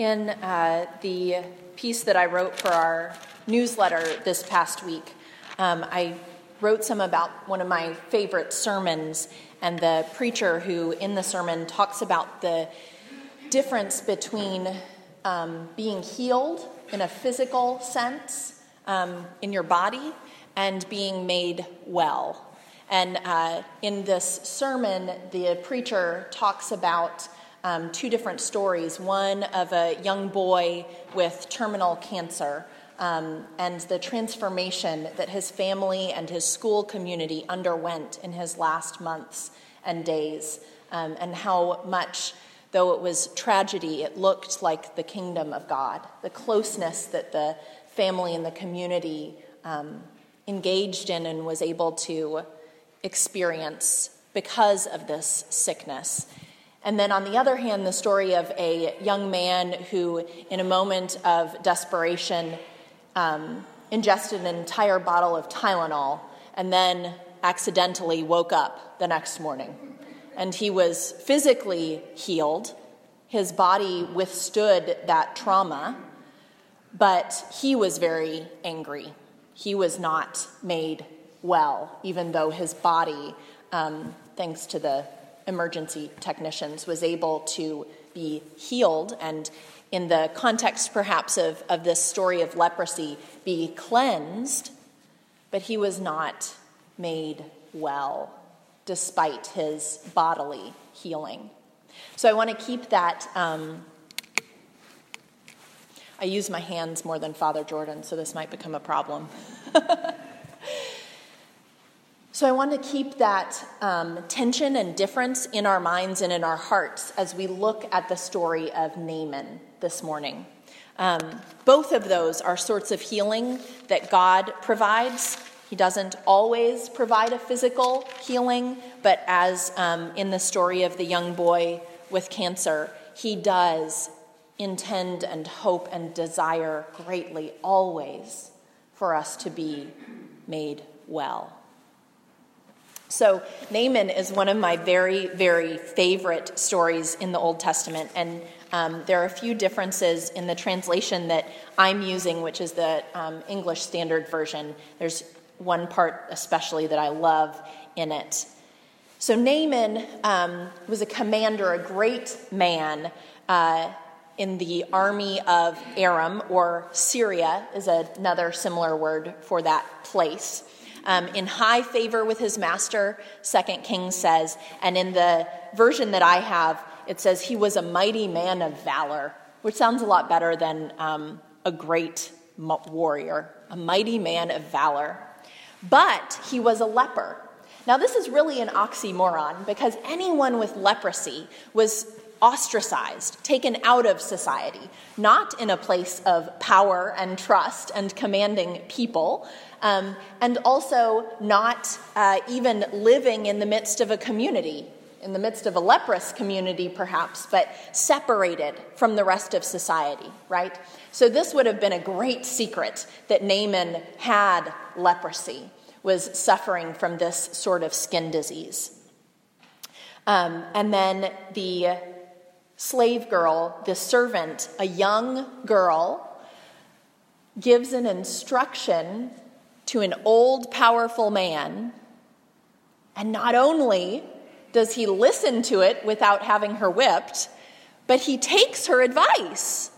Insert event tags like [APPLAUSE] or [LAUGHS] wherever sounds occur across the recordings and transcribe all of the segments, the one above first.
In uh, the piece that I wrote for our newsletter this past week, um, I wrote some about one of my favorite sermons and the preacher who, in the sermon, talks about the difference between um, being healed in a physical sense um, in your body and being made well. And uh, in this sermon, the preacher talks about um, two different stories one of a young boy with terminal cancer. Um, and the transformation that his family and his school community underwent in his last months and days, um, and how much, though it was tragedy, it looked like the kingdom of God, the closeness that the family and the community um, engaged in and was able to experience because of this sickness. And then on the other hand, the story of a young man who, in a moment of desperation, um, ingested an entire bottle of Tylenol and then accidentally woke up the next morning. And he was physically healed, his body withstood that trauma, but he was very angry. He was not made well, even though his body, um, thanks to the emergency technicians, was able to be healed and, in the context perhaps of, of this story of leprosy, be cleansed, but he was not made well despite his bodily healing. So I want to keep that. Um, I use my hands more than Father Jordan, so this might become a problem. [LAUGHS] So I want to keep that um, tension and difference in our minds and in our hearts as we look at the story of Naaman this morning. Um, both of those are sorts of healing that God provides. He doesn't always provide a physical healing, but as um, in the story of the young boy with cancer, he does intend and hope and desire greatly always for us to be made well. So, Naaman is one of my very, very favorite stories in the Old Testament. And um, there are a few differences in the translation that I'm using, which is the um, English Standard Version. There's one part especially that I love in it. So, Naaman um, was a commander, a great man. Uh, in the army of Aram, or Syria is another similar word for that place um, in high favor with his master, Second Kings says. And in the version that I have, it says he was a mighty man of valor, which sounds a lot better than um, a great warrior, a mighty man of valor. But he was a leper. Now, this is really an oxymoron because anyone with leprosy was ostracized, taken out of society, not in a place of power and trust and commanding people, um, and also not uh, even living in the midst of a community, in the midst of a leprous community perhaps, but separated from the rest of society, right? So this would have been a great secret that Naaman had leprosy, was suffering from this sort of skin disease. Um, and then the slave girl, the servant, a young girl, gives an instruction to an old, powerful man. And not only does he listen to it without having her whipped, but he takes her advice.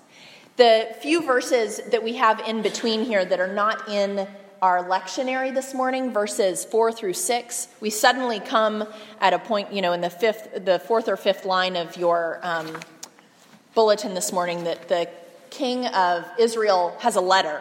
The few verses that we have in between here that are not in our lectionary this morning, verses four through six, we suddenly come at a point, you know, in the fifth, the fourth or fifth line of your um, bulletin this morning that the king of Israel has a letter.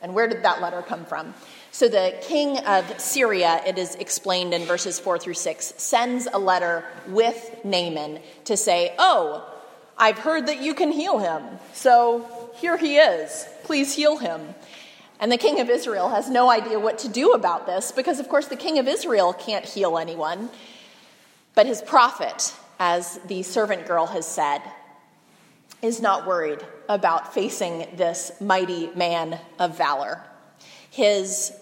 And where did that letter come from? So the king of Syria, it is explained in verses 4 through 6, sends a letter with Naaman to say, Oh, I've heard that you can heal him. So here he is. Please heal him. And the king of Israel has no idea what to do about this because, of course, the king of Israel can't heal anyone. But his prophet, as the servant girl has said, is not worried about facing this mighty man of valor. His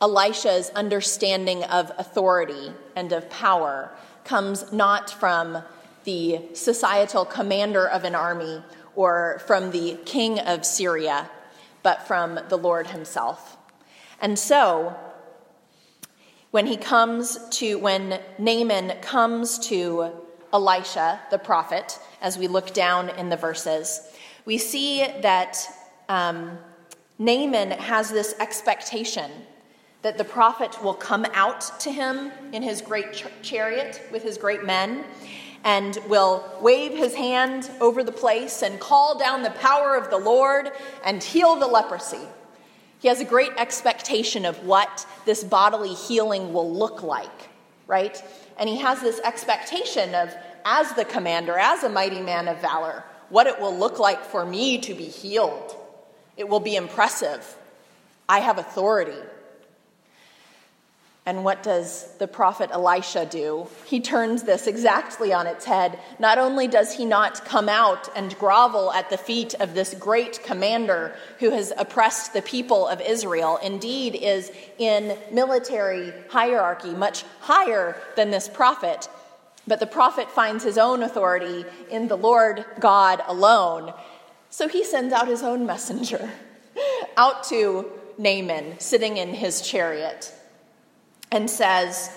Elisha's understanding of authority and of power comes not from the societal commander of an army or from the king of Syria, but from the Lord himself. And so, when he comes to, when Naaman comes to Elisha, the prophet, as we look down in the verses, we see that um, Naaman has this expectation that the prophet will come out to him in his great ch- chariot with his great men and will wave his hand over the place and call down the power of the Lord and heal the leprosy. He has a great expectation of what this bodily healing will look like, right? And he has this expectation of, as the commander, as a mighty man of valor, what it will look like for me to be healed. It will be impressive. I have authority. And what does the prophet Elisha do? He turns this exactly on its head. Not only does he not come out and grovel at the feet of this great commander who has oppressed the people of Israel, indeed is in military hierarchy much higher than this prophet, but the prophet finds his own authority in the Lord God alone. So he sends out his own messenger [LAUGHS] out to Naaman, sitting in his chariot and says,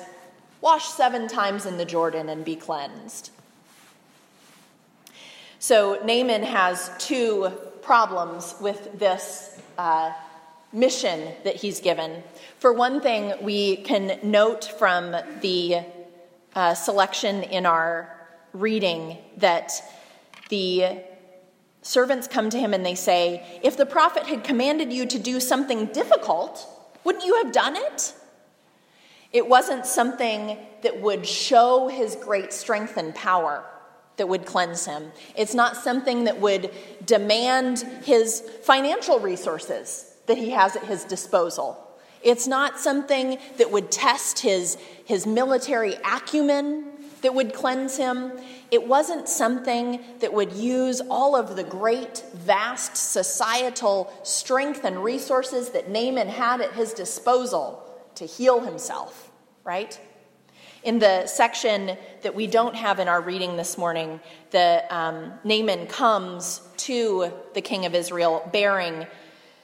Wash seven times in the Jordan and be cleansed. So Naaman has two problems with this uh, mission that he's given. For one thing, we can note from the uh, selection in our reading that the servants come to him and they say, If the prophet had commanded you to do something difficult, wouldn't you have done it? It wasn't something that would show his great strength and power that would cleanse him. It's not something that would demand his financial resources that he has at his disposal. It's not something that would test his, his military acumen that would cleanse him. It wasn't something that would use all of the great, vast societal strength and resources that Naaman had at his disposal to heal himself, right? In the section that we don't have in our reading this morning, the um, Naaman comes to the king of Israel bearing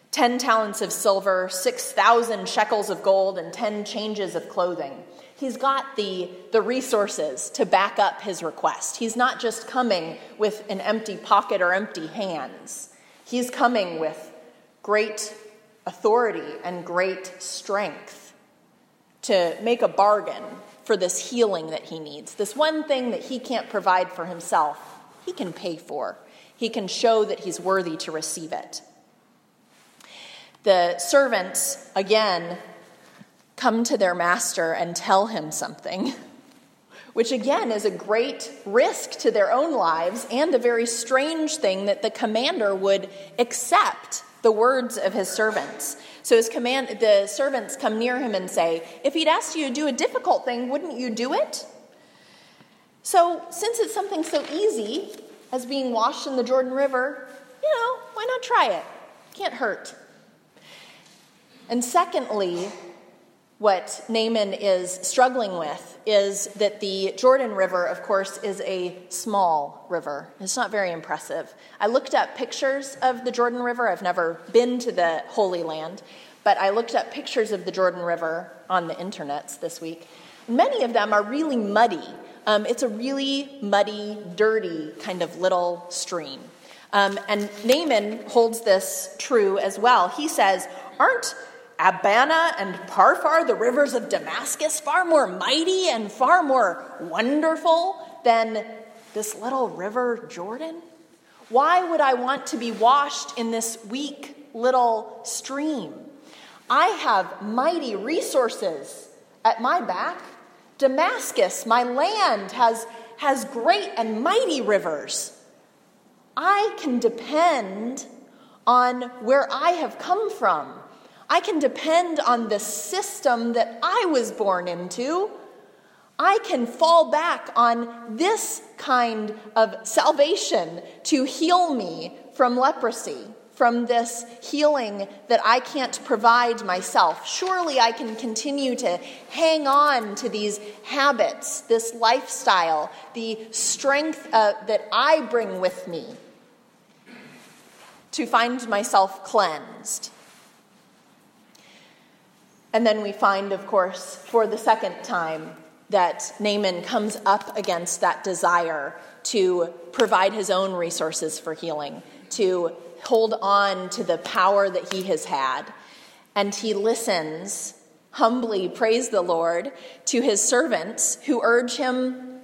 10 talents of silver, 6,000 shekels of gold, and 10 changes of clothing. He's got the, the resources to back up his request. He's not just coming with an empty pocket or empty hands, he's coming with great authority and great strength to make a bargain for this healing that he needs. This one thing that he can't provide for himself, he can pay for. He can show that he's worthy to receive it. The servants, again, come to their master and tell him something, [LAUGHS] which again is a great risk to their own lives and a very strange thing that the commander would accept the words of his servants. So his command, the servants come near him and say, If he'd asked you to do a difficult thing, wouldn't you do it? So, since it's something so easy as being washed in the Jordan River, you know, why not try it? Can't hurt. And secondly, what Naaman is struggling with is that the Jordan River, of course, is a small river. It's not very impressive. I looked up pictures of the Jordan River. I've never been to the Holy Land, but I looked up pictures of the Jordan River on the internets this week. Many of them are really muddy. Um, it's a really muddy, dirty kind of little stream. Um, and Naaman holds this true as well. He says, Aren't Abana and Pharpar, the rivers of Damascus, far more mighty and far more wonderful than this little river Jordan? Why would I want to be washed in this weak little stream? I have mighty resources at my back. Damascus, my land, has, has great and mighty rivers. I can depend on where I have come from. I can depend on the system that I was born into. I can fall back on this kind of salvation to heal me from leprosy, from this healing that I can't provide myself. Surely I can continue to hang on to these habits, this lifestyle, the strength uh, that I bring with me. to find myself cleansed. And then we find, of course, for the second time, that Naaman comes up against that desire to provide his own resources for healing, to hold on to the power that he has had. And he listens, humbly, praise the Lord, to his servants who urge him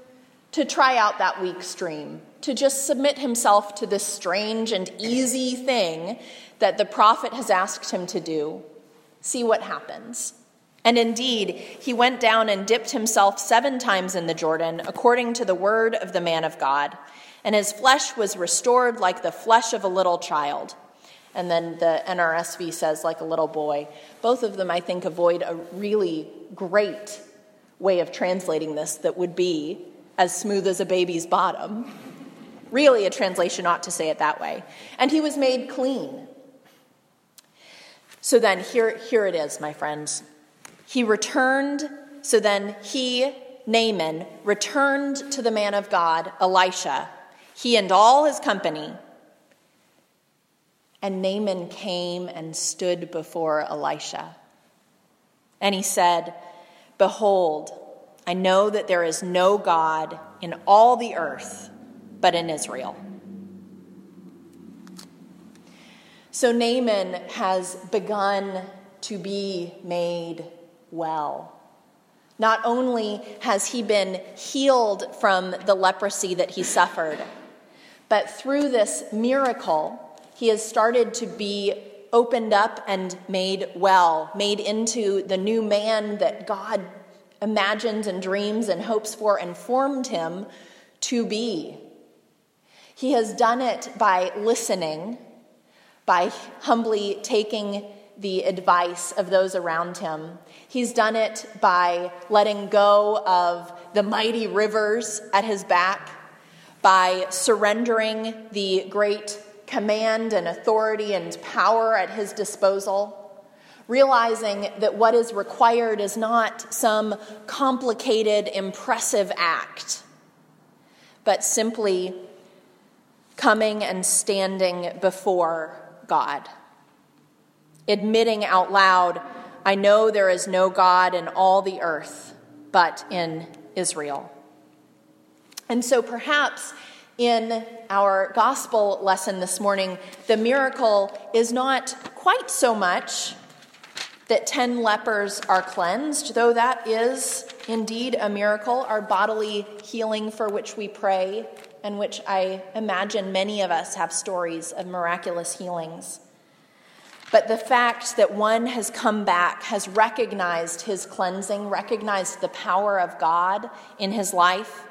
to try out that weak stream, to just submit himself to this strange and easy thing that the prophet has asked him to do. See what happens. And indeed, he went down and dipped himself seven times in the Jordan, according to the word of the man of God. And his flesh was restored like the flesh of a little child. And then the NRSV says, like a little boy. Both of them, I think, avoid a really great way of translating this that would be as smooth as a baby's bottom. Really, a translation ought to say it that way. And he was made clean. So then, here, here it is, my friends. He returned, so then he, Naaman, returned to the man of God, Elisha, he and all his company. And Naaman came and stood before Elisha. And he said, Behold, I know that there is no God in all the earth but in Israel. So Naaman has begun to be made well. Not only has he been healed from the leprosy that he suffered, but through this miracle, he has started to be opened up and made well, made into the new man that God imagines and dreams and hopes for and formed him to be. He has done it by listening, by humbly taking the advice of those around him. He's done it by letting go of the mighty rivers at his back, by surrendering the great command and authority and power at his disposal. Realizing that what is required is not some complicated, impressive act, but simply coming and standing before God admitting out loud, I know there is no God in all the earth but in Israel. And so perhaps in our gospel lesson this morning, the miracle is not quite so much that 10 lepers are cleansed, though that is indeed a miracle, our bodily healing for which we pray, and which I imagine many of us have stories of miraculous healings. But the fact that one has come back, has recognized his cleansing, recognized the power of God in his life,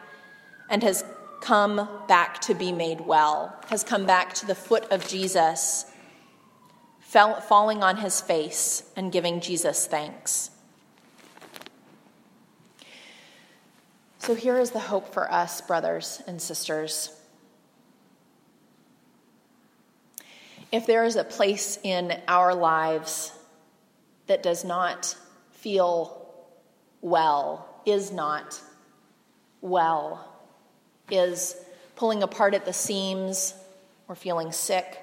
and has come back to be made well, has come back to the foot of Jesus, fell, falling on his face and giving Jesus thanks. So here is the hope for us, brothers and sisters. if there is a place in our lives that does not feel well, is not well, is pulling apart at the seams, or feeling sick,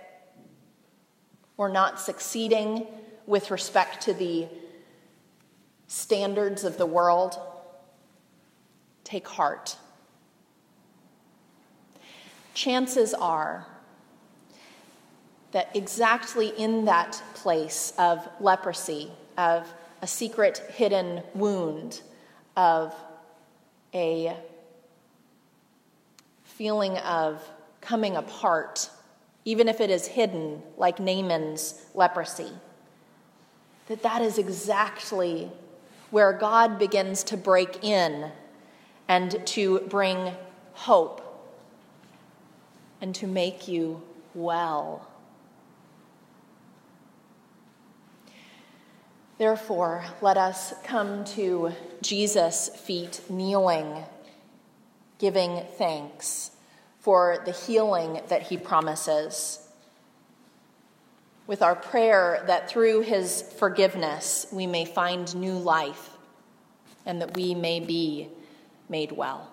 or not succeeding with respect to the standards of the world, take heart. Chances are that exactly in that place of leprosy, of a secret hidden wound, of a feeling of coming apart, even if it is hidden, like Naaman's leprosy, that that is exactly where God begins to break in and to bring hope and to make you well. Therefore, let us come to Jesus' feet kneeling, giving thanks for the healing that he promises. With our prayer that through his forgiveness we may find new life and that we may be made well.